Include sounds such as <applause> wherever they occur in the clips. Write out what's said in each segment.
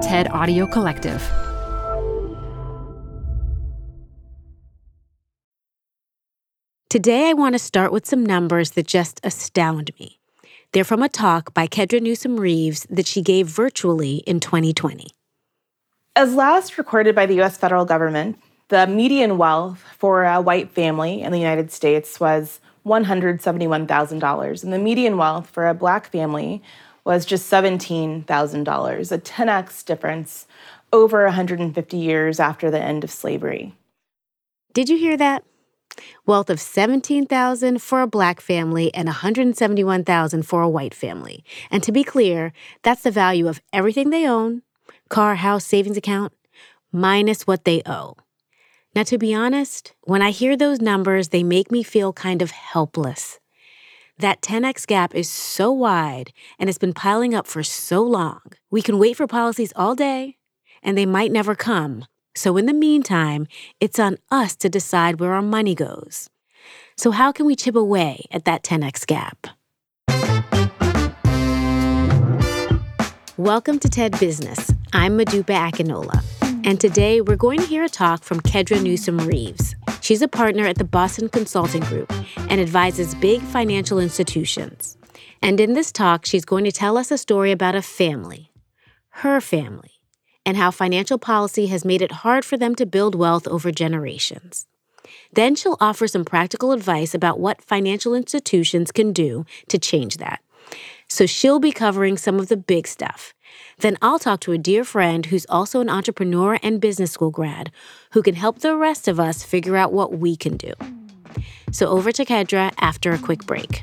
TED Audio Collective. Today, I want to start with some numbers that just astound me. They're from a talk by Kedra Newsom Reeves that she gave virtually in 2020. As last recorded by the US federal government, the median wealth for a white family in the United States was $171,000, and the median wealth for a black family was just $17,000, a 10x difference over 150 years after the end of slavery. Did you hear that? Wealth of 17,000 for a black family and 171,000 for a white family. And to be clear, that's the value of everything they own, car, house, savings account, minus what they owe. Now, to be honest, when I hear those numbers, they make me feel kind of helpless. That 10x gap is so wide and it's been piling up for so long. We can wait for policies all day, and they might never come. So, in the meantime, it's on us to decide where our money goes. So, how can we chip away at that 10x gap? Welcome to TED Business. I'm Modupe Akinola. And today we're going to hear a talk from Kedra Newsom Reeves. She's a partner at the Boston Consulting Group and advises big financial institutions. And in this talk, she's going to tell us a story about a family, her family, and how financial policy has made it hard for them to build wealth over generations. Then she'll offer some practical advice about what financial institutions can do to change that. So she'll be covering some of the big stuff then I'll talk to a dear friend who's also an entrepreneur and business school grad who can help the rest of us figure out what we can do. So over to Kedra after a quick break.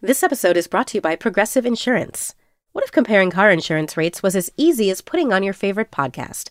This episode is brought to you by Progressive Insurance. What if comparing car insurance rates was as easy as putting on your favorite podcast?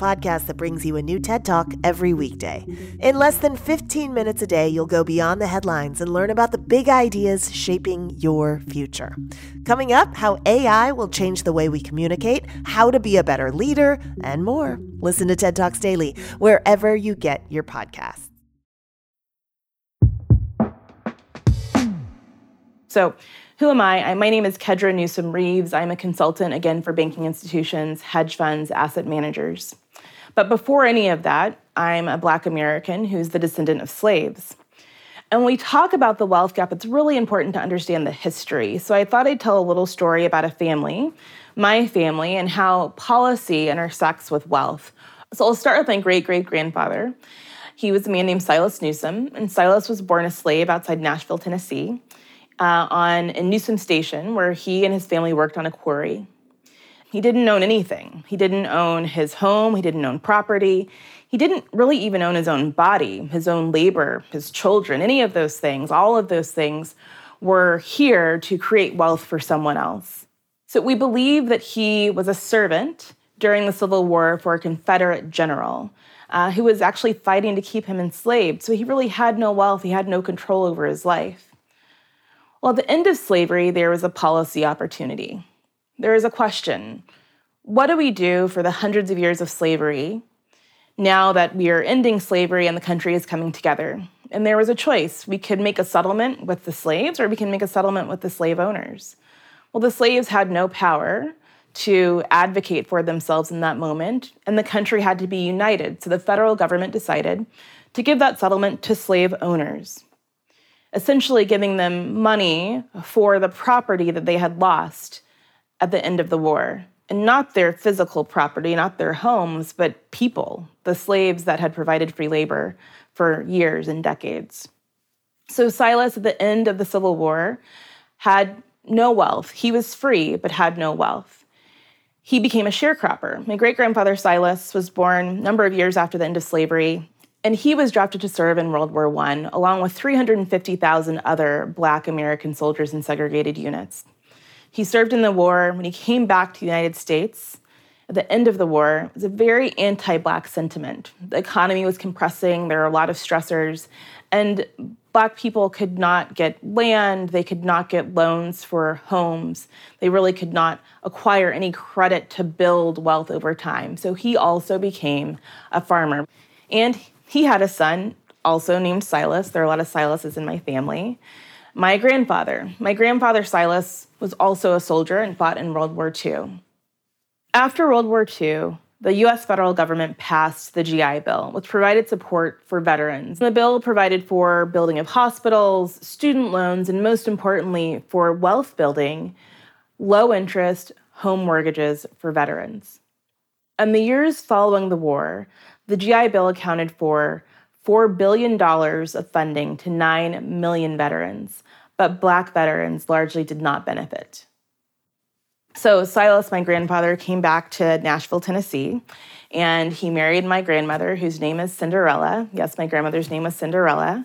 podcast that brings you a new TED Talk every weekday. In less than 15 minutes a day, you'll go beyond the headlines and learn about the big ideas shaping your future. Coming up, how AI will change the way we communicate, how to be a better leader, and more. Listen to TED Talks Daily wherever you get your podcasts. So, who am I? My name is Kedra Newsom Reeves. I'm a consultant, again, for banking institutions, hedge funds, asset managers. But before any of that, I'm a Black American who's the descendant of slaves. And when we talk about the wealth gap, it's really important to understand the history. So I thought I'd tell a little story about a family, my family, and how policy intersects with wealth. So I'll start with my great great grandfather. He was a man named Silas Newsom, and Silas was born a slave outside Nashville, Tennessee uh, on in Newsom Station, where he and his family worked on a quarry. He didn't own anything. He didn't own his home, he didn't own property. He didn't really even own his own body, his own labor, his children, any of those things. All of those things were here to create wealth for someone else. So we believe that he was a servant during the Civil War for a Confederate general uh, who was actually fighting to keep him enslaved. So he really had no wealth, he had no control over his life. Well, at the end of slavery, there was a policy opportunity. There is a question what do we do for the hundreds of years of slavery now that we are ending slavery and the country is coming together? And there was a choice. We could make a settlement with the slaves or we can make a settlement with the slave owners. Well, the slaves had no power to advocate for themselves in that moment, and the country had to be united. So the federal government decided to give that settlement to slave owners, essentially giving them money for the property that they had lost at the end of the war. And not their physical property, not their homes, but people, the slaves that had provided free labor for years and decades. So Silas, at the end of the Civil War, had no wealth. He was free, but had no wealth. He became a sharecropper. My great grandfather Silas was born a number of years after the end of slavery, and he was drafted to serve in World War I, along with 350,000 other Black American soldiers in segregated units. He served in the war. When he came back to the United States at the end of the war, it was a very anti Black sentiment. The economy was compressing, there were a lot of stressors, and Black people could not get land, they could not get loans for homes, they really could not acquire any credit to build wealth over time. So he also became a farmer. And he had a son, also named Silas. There are a lot of Silases in my family. My grandfather, my grandfather Silas, was also a soldier and fought in World War II. After World War II, the US federal government passed the GI Bill, which provided support for veterans. The bill provided for building of hospitals, student loans, and most importantly, for wealth building, low interest home mortgages for veterans. In the years following the war, the GI Bill accounted for $4 billion of funding to 9 million veterans, but Black veterans largely did not benefit. So Silas, my grandfather, came back to Nashville, Tennessee, and he married my grandmother, whose name is Cinderella. Yes, my grandmother's name was Cinderella.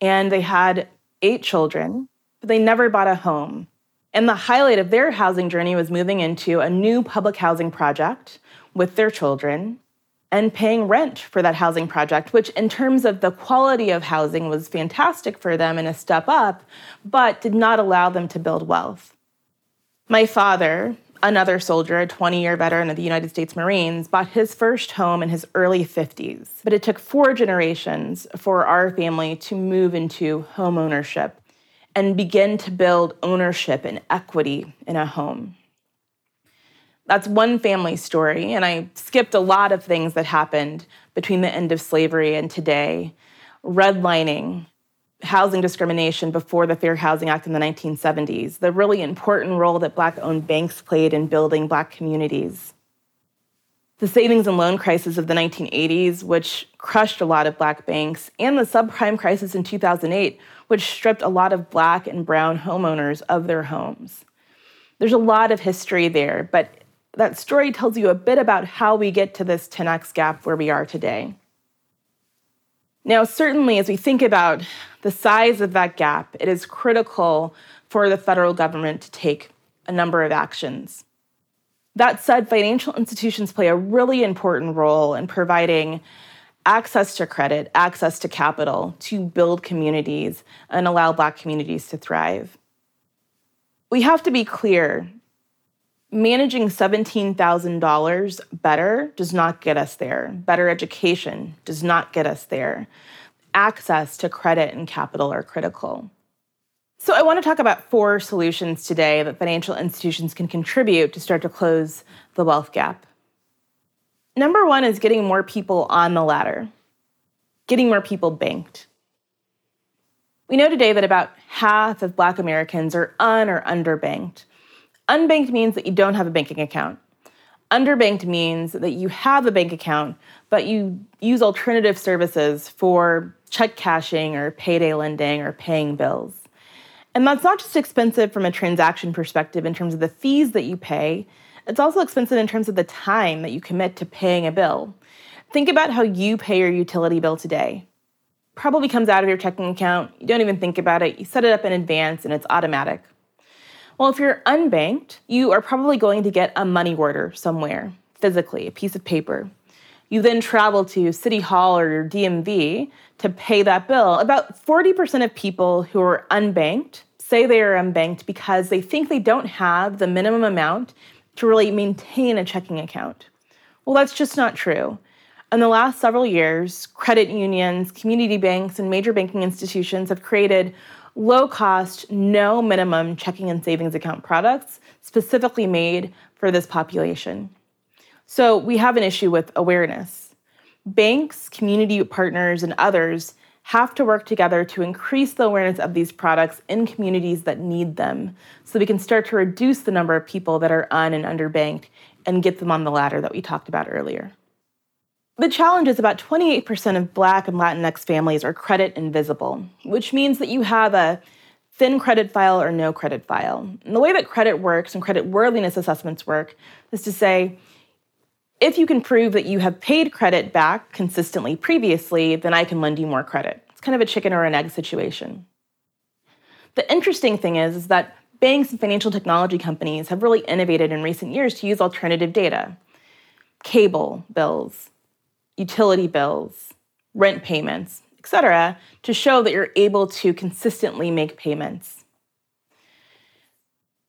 And they had eight children, but they never bought a home. And the highlight of their housing journey was moving into a new public housing project with their children and paying rent for that housing project, which, in terms of the quality of housing, was fantastic for them and a step up, but did not allow them to build wealth. My father, another soldier, a 20 year veteran of the United States Marines, bought his first home in his early 50s. But it took four generations for our family to move into home ownership and begin to build ownership and equity in a home. That's one family story, and I skipped a lot of things that happened between the end of slavery and today redlining, housing discrimination before the Fair Housing Act in the 1970s, the really important role that Black owned banks played in building Black communities. The savings and loan crisis of the 1980s, which crushed a lot of Black banks, and the subprime crisis in 2008, which stripped a lot of Black and Brown homeowners of their homes. There's a lot of history there, but that story tells you a bit about how we get to this 10x gap where we are today. Now, certainly, as we think about the size of that gap, it is critical for the federal government to take a number of actions. That said, financial institutions play a really important role in providing access to credit, access to capital to build communities and allow Black communities to thrive. We have to be clear managing $17,000 better does not get us there. Better education does not get us there. Access to credit and capital are critical. So, I want to talk about four solutions today that financial institutions can contribute to start to close the wealth gap. Number one is getting more people on the ladder, getting more people banked. We know today that about half of Black Americans are un or underbanked. Unbanked means that you don't have a banking account. Underbanked means that you have a bank account, but you use alternative services for check cashing or payday lending or paying bills. And that's not just expensive from a transaction perspective in terms of the fees that you pay, it's also expensive in terms of the time that you commit to paying a bill. Think about how you pay your utility bill today. Probably comes out of your checking account, you don't even think about it, you set it up in advance, and it's automatic. Well, if you're unbanked, you are probably going to get a money order somewhere, physically, a piece of paper. You then travel to City Hall or your DMV to pay that bill. About 40% of people who are unbanked say they are unbanked because they think they don't have the minimum amount to really maintain a checking account. Well, that's just not true. In the last several years, credit unions, community banks, and major banking institutions have created low cost, no minimum checking and savings account products specifically made for this population. So we have an issue with awareness. Banks, community partners, and others have to work together to increase the awareness of these products in communities that need them so we can start to reduce the number of people that are un and underbanked and get them on the ladder that we talked about earlier. The challenge is about 28% of Black and Latinx families are credit invisible, which means that you have a thin credit file or no credit file. And the way that credit works and credit worthiness assessments work is to say, if you can prove that you have paid credit back consistently previously, then I can lend you more credit. It's kind of a chicken or an egg situation. The interesting thing is, is that banks and financial technology companies have really innovated in recent years to use alternative data cable bills, utility bills, rent payments, etc., to show that you're able to consistently make payments.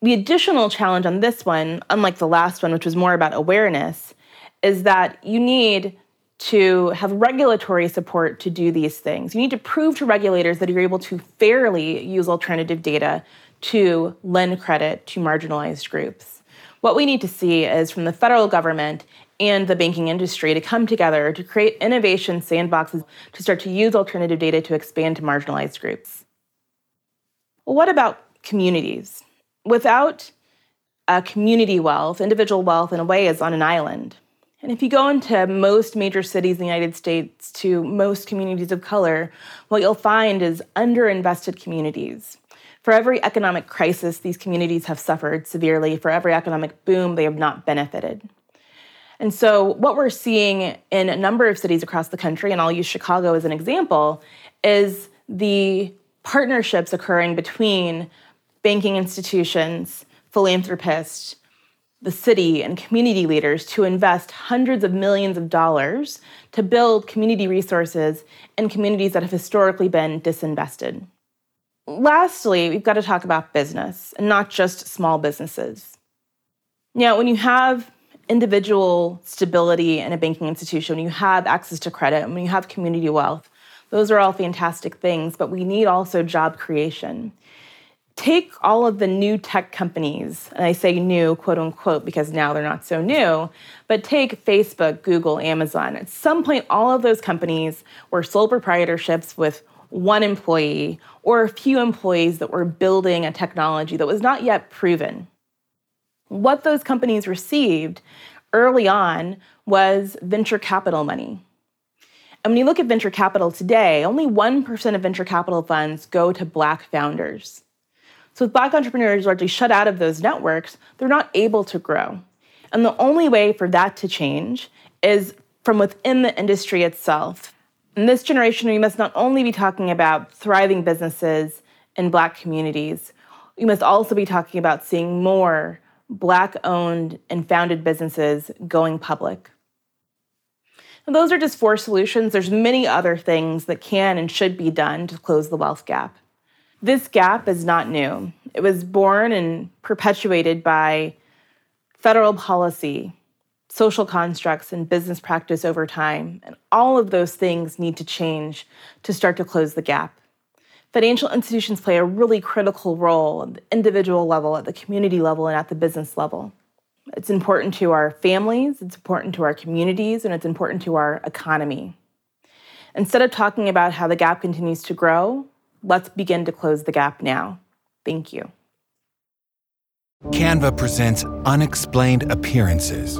The additional challenge on this one, unlike the last one, which was more about awareness, is that you need to have regulatory support to do these things. You need to prove to regulators that you're able to fairly use alternative data to lend credit to marginalized groups. What we need to see is from the federal government and the banking industry to come together to create innovation sandboxes to start to use alternative data to expand to marginalized groups. What about communities? Without a community wealth, individual wealth in a way is on an island. And if you go into most major cities in the United States to most communities of color, what you'll find is underinvested communities. For every economic crisis, these communities have suffered severely. For every economic boom, they have not benefited. And so, what we're seeing in a number of cities across the country, and I'll use Chicago as an example, is the partnerships occurring between banking institutions, philanthropists, the city, and community leaders to invest hundreds of millions of dollars to build community resources in communities that have historically been disinvested. Lastly, we've got to talk about business and not just small businesses. Now, when you have individual stability in a banking institution, when you have access to credit, and when you have community wealth, those are all fantastic things, but we need also job creation. Take all of the new tech companies, and I say new, quote unquote, because now they're not so new, but take Facebook, Google, Amazon. At some point, all of those companies were sole proprietorships with one employee or a few employees that were building a technology that was not yet proven. What those companies received early on was venture capital money. And when you look at venture capital today, only 1% of venture capital funds go to Black founders. So, with Black entrepreneurs largely shut out of those networks, they're not able to grow. And the only way for that to change is from within the industry itself. In this generation, we must not only be talking about thriving businesses in Black communities, we must also be talking about seeing more Black owned and founded businesses going public. And those are just four solutions. There's many other things that can and should be done to close the wealth gap. This gap is not new. It was born and perpetuated by federal policy, social constructs, and business practice over time. And all of those things need to change to start to close the gap. Financial institutions play a really critical role at the individual level, at the community level, and at the business level. It's important to our families, it's important to our communities, and it's important to our economy. Instead of talking about how the gap continues to grow, let's begin to close the gap now. Thank you. Canva presents Unexplained Appearances.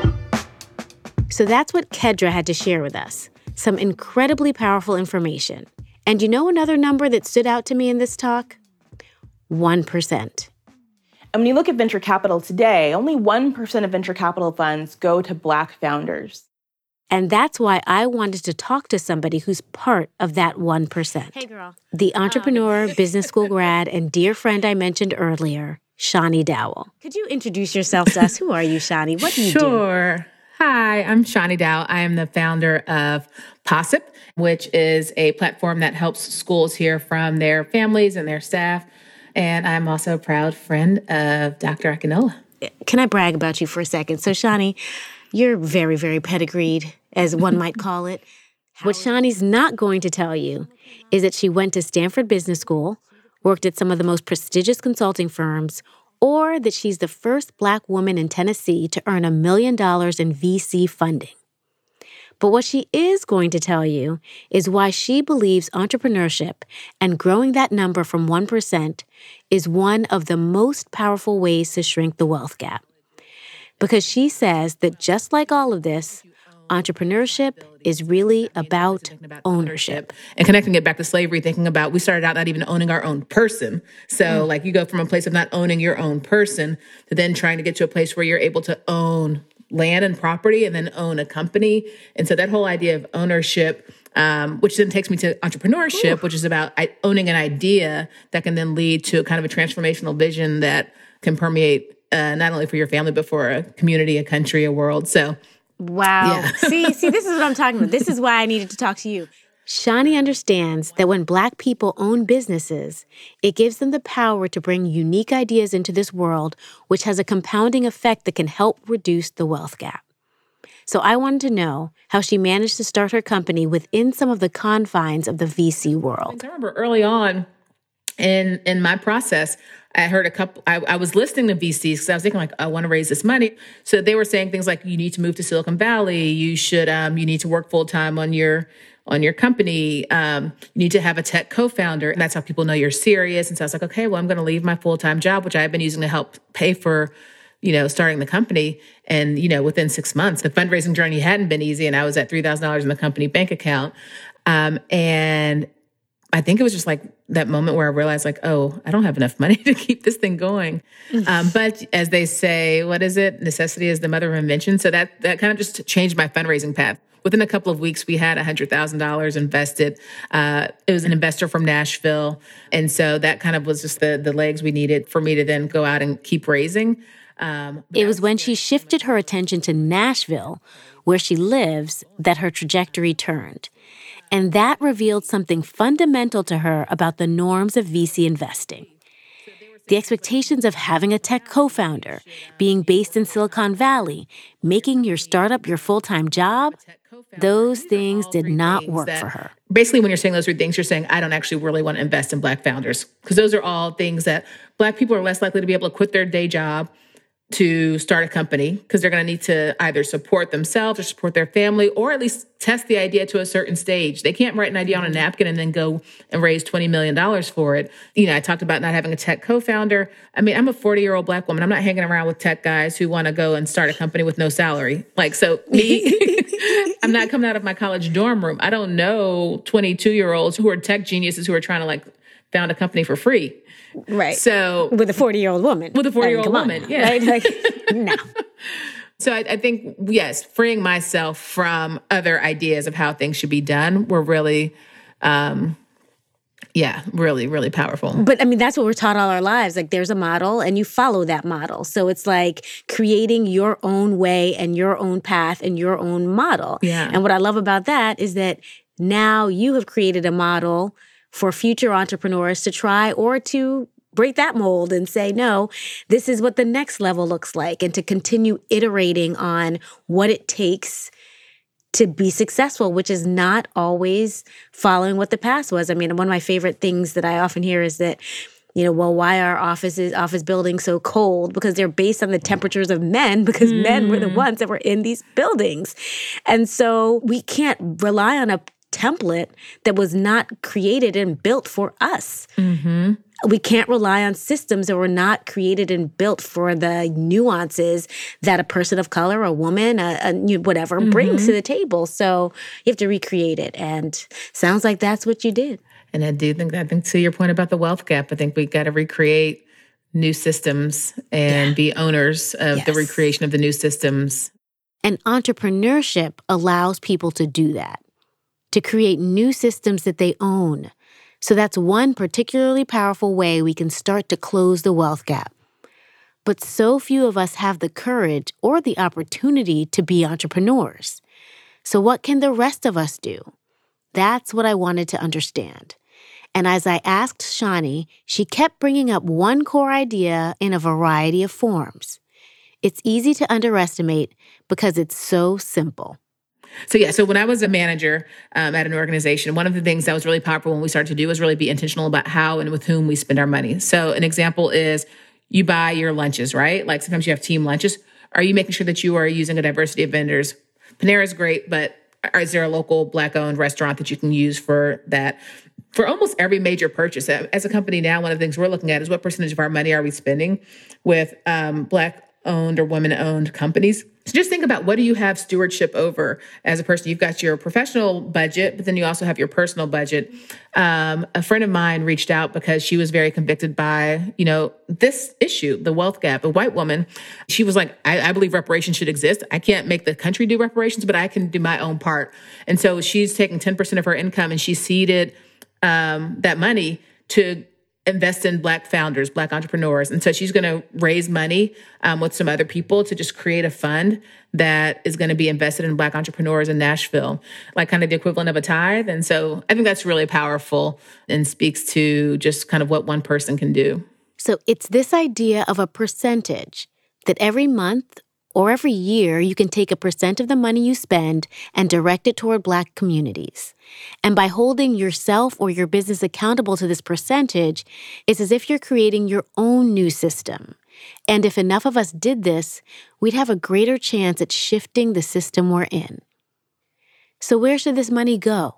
So that's what Kedra had to share with us some incredibly powerful information. And you know another number that stood out to me in this talk? 1%. And when you look at venture capital today, only 1% of venture capital funds go to Black founders. And that's why I wanted to talk to somebody who's part of that 1%. Hey, girl. The entrepreneur, um. <laughs> business school grad, and dear friend I mentioned earlier, Shani Dowell. Could you introduce yourself to us? Who are you, Shani? What do you sure. do? Sure. Hi, I'm Shani Dow. I am the founder of Possip, which is a platform that helps schools hear from their families and their staff. And I'm also a proud friend of Dr. Akinola. Can I brag about you for a second? So, Shani, you're very, very pedigreed, as one might <laughs> call it. What Shani's not going to tell you is that she went to Stanford Business School, worked at some of the most prestigious consulting firms, or that she's the first black woman in Tennessee to earn a million dollars in VC funding. But what she is going to tell you is why she believes entrepreneurship and growing that number from 1% is one of the most powerful ways to shrink the wealth gap. Because she says that just like all of this, entrepreneurship is really about ownership. And connecting it back to slavery, thinking about we started out not even owning our own person. So, mm. like, you go from a place of not owning your own person to then trying to get to a place where you're able to own land and property and then own a company. And so, that whole idea of ownership. Um, which then takes me to entrepreneurship, Ooh. which is about owning an idea that can then lead to kind of a transformational vision that can permeate uh, not only for your family but for a community, a country, a world. So Wow. Yeah. see, see, this is what I'm talking about. This is why I needed to talk to you. Shani understands that when Black people own businesses, it gives them the power to bring unique ideas into this world, which has a compounding effect that can help reduce the wealth gap. So I wanted to know how she managed to start her company within some of the confines of the VC world. I remember early on in in my process, I heard a couple, I, I was listening to VCs because I was thinking like, I want to raise this money. So they were saying things like, you need to move to Silicon Valley. You should, um, you need to work full time on your, on your company. Um, you need to have a tech co-founder. And that's how people know you're serious. And so I was like, okay, well, I'm going to leave my full-time job, which I've been using to help pay for, you know, starting the company. And, you know, within six months, the fundraising journey hadn't been easy. And I was at $3,000 in the company bank account. Um, and I think it was just like that moment where I realized, like, oh, I don't have enough money <laughs> to keep this thing going. Um, but as they say, what is it? Necessity is the mother of invention. So that that kind of just changed my fundraising path. Within a couple of weeks, we had $100,000 invested. Uh, it was an investor from Nashville. And so that kind of was just the, the legs we needed for me to then go out and keep raising. Um, it was when she shifted her attention to Nashville, where she lives, that her trajectory turned. And that revealed something fundamental to her about the norms of VC investing. The expectations of having a tech co founder, being based in Silicon Valley, making your startup your full time job, those things did not work for her. Basically, when you're saying those three things, you're saying, I don't actually really want to invest in Black founders. Because those are all things that Black people are less likely to be able to quit their day job to start a company because they're going to need to either support themselves or support their family or at least test the idea to a certain stage. They can't write an idea on a napkin and then go and raise $20 million for it. You know, I talked about not having a tech co founder. I mean, I'm a 40 year old black woman. I'm not hanging around with tech guys who want to go and start a company with no salary. Like, so <laughs> me, <laughs> I'm not coming out of my college dorm room. I don't know 22 year olds who are tech geniuses who are trying to like found a company for free. Right. So with a 40 year old woman. With a 40 year old woman. Now, yeah. Right? Like, <laughs> no. So I, I, think, yes, freeing myself from other ideas of how things should be done were really, um, yeah, really, really powerful. But I mean, that's what we're taught all our lives. Like, there's a model and you follow that model. So it's like creating your own way and your own path and your own model. Yeah. And what I love about that is that now you have created a model for future entrepreneurs to try or to break that mold and say, no, this is what the next level looks like, and to continue iterating on what it takes to be successful, which is not always following what the past was. I mean, one of my favorite things that I often hear is that you know, well, why are offices, office buildings so cold? Because they're based on the temperatures of men, <laughs> because mm. men were the mm. ones that were in these buildings. And so we can't rely on a template that was not created and built for us. Mm-hmm we can't rely on systems that were not created and built for the nuances that a person of color, a woman, a, a whatever mm-hmm. brings to the table. So you have to recreate it. And sounds like that's what you did. And I do think, I think to your point about the wealth gap, I think we got to recreate new systems and yeah. be owners of yes. the recreation of the new systems. And entrepreneurship allows people to do that, to create new systems that they own so that's one particularly powerful way we can start to close the wealth gap. But so few of us have the courage or the opportunity to be entrepreneurs. So, what can the rest of us do? That's what I wanted to understand. And as I asked Shani, she kept bringing up one core idea in a variety of forms. It's easy to underestimate because it's so simple. So yeah, so when I was a manager um, at an organization, one of the things that was really powerful when we started to do was really be intentional about how and with whom we spend our money. So an example is you buy your lunches, right? Like sometimes you have team lunches. Are you making sure that you are using a diversity of vendors? Panera is great, but is there a local black owned restaurant that you can use for that? For almost every major purchase, as a company now, one of the things we're looking at is what percentage of our money are we spending with um, black owned or women owned companies. So just think about what do you have stewardship over as a person? You've got your professional budget, but then you also have your personal budget. Um, a friend of mine reached out because she was very convicted by, you know, this issue, the wealth gap. A white woman, she was like, I, I believe reparations should exist. I can't make the country do reparations, but I can do my own part. And so she's taking 10% of her income and she seeded um, that money to invest in black founders black entrepreneurs. And so she's going to raise money um, with some other people to just create a fund that is going to be invested in black entrepreneurs in nashville like kind of the equivalent of a tithe. And so i think that's really powerful and speaks to just kind of what one person can do. So it's this idea of a percentage that every month or every year, you can take a percent of the money you spend and direct it toward Black communities. And by holding yourself or your business accountable to this percentage, it's as if you're creating your own new system. And if enough of us did this, we'd have a greater chance at shifting the system we're in. So, where should this money go?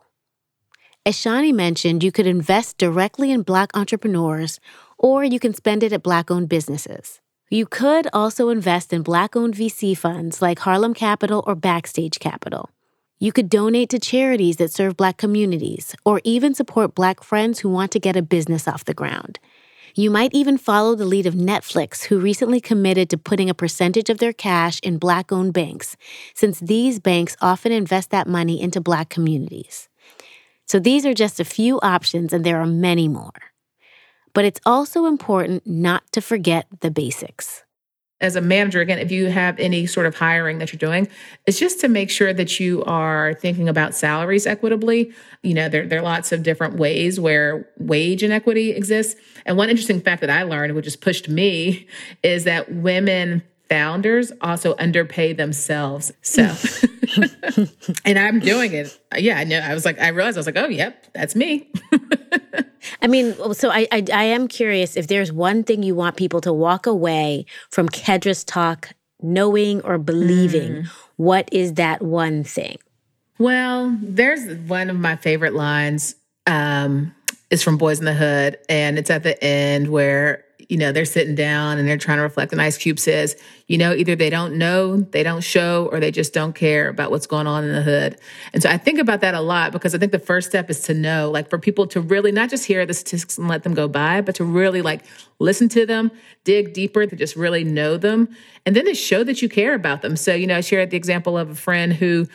As Shani mentioned, you could invest directly in Black entrepreneurs, or you can spend it at Black owned businesses. You could also invest in Black owned VC funds like Harlem Capital or Backstage Capital. You could donate to charities that serve Black communities, or even support Black friends who want to get a business off the ground. You might even follow the lead of Netflix, who recently committed to putting a percentage of their cash in Black owned banks, since these banks often invest that money into Black communities. So these are just a few options, and there are many more. But it's also important not to forget the basics. As a manager, again, if you have any sort of hiring that you're doing, it's just to make sure that you are thinking about salaries equitably. You know, there, there are lots of different ways where wage inequity exists. And one interesting fact that I learned, which has pushed me, is that women founders also underpay themselves. So, <laughs> and I'm doing it. Yeah, I know. I was like, I realized I was like, oh, yep, that's me. <laughs> I mean, so I, I, I am curious if there's one thing you want people to walk away from Kedra's talk knowing or believing. Mm. What is that one thing? Well, there's one of my favorite lines. Um, is from Boyz n the Hood, and it's at the end where you know, they're sitting down and they're trying to reflect. And Ice Cube says, you know, either they don't know, they don't show, or they just don't care about what's going on in the hood. And so I think about that a lot because I think the first step is to know, like for people to really not just hear the statistics and let them go by, but to really like listen to them, dig deeper, to just really know them, and then to show that you care about them. So, you know, I shared the example of a friend who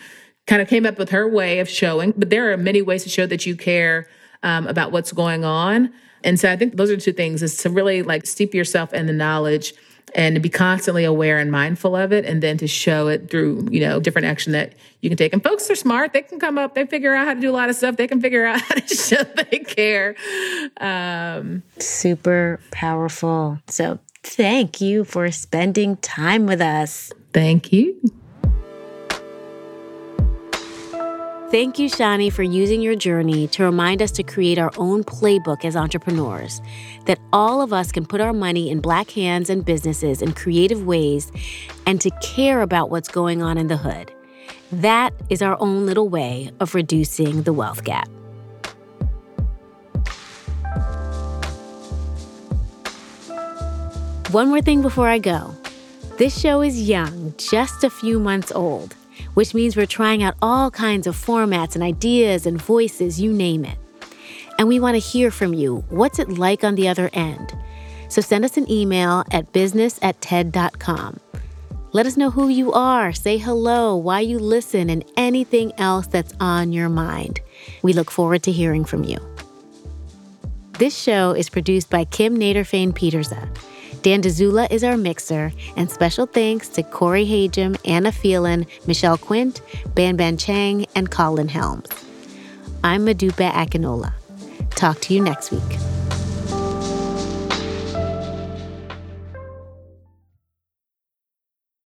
kind of came up with her way of showing, but there are many ways to show that you care um, about what's going on. And so I think those are two things is to really like steep yourself in the knowledge and to be constantly aware and mindful of it and then to show it through you know different action that you can take. And folks are smart. They can come up they figure out how to do a lot of stuff. They can figure out <laughs> how to show they care. Um, super powerful. So thank you for spending time with us. Thank you Thank you, Shani, for using your journey to remind us to create our own playbook as entrepreneurs, that all of us can put our money in Black hands and businesses in creative ways, and to care about what's going on in the hood. That is our own little way of reducing the wealth gap. One more thing before I go. This show is young, just a few months old, which means we're trying out all kinds of formats and ideas and voices, you name it. And we want to hear from you. What's it like on the other end? So send us an email at business at TED.com. Let us know who you are, say hello, why you listen, and anything else that's on your mind. We look forward to hearing from you. This show is produced by Kim Nederveen Pieterse. Dan Dzula is our mixer, and special thanks to Corey Hajim, Anna Phelan, Michelle Quint, Banban Cheng, and Colin Helms. I'm Modupe Akinola. Talk to you next week.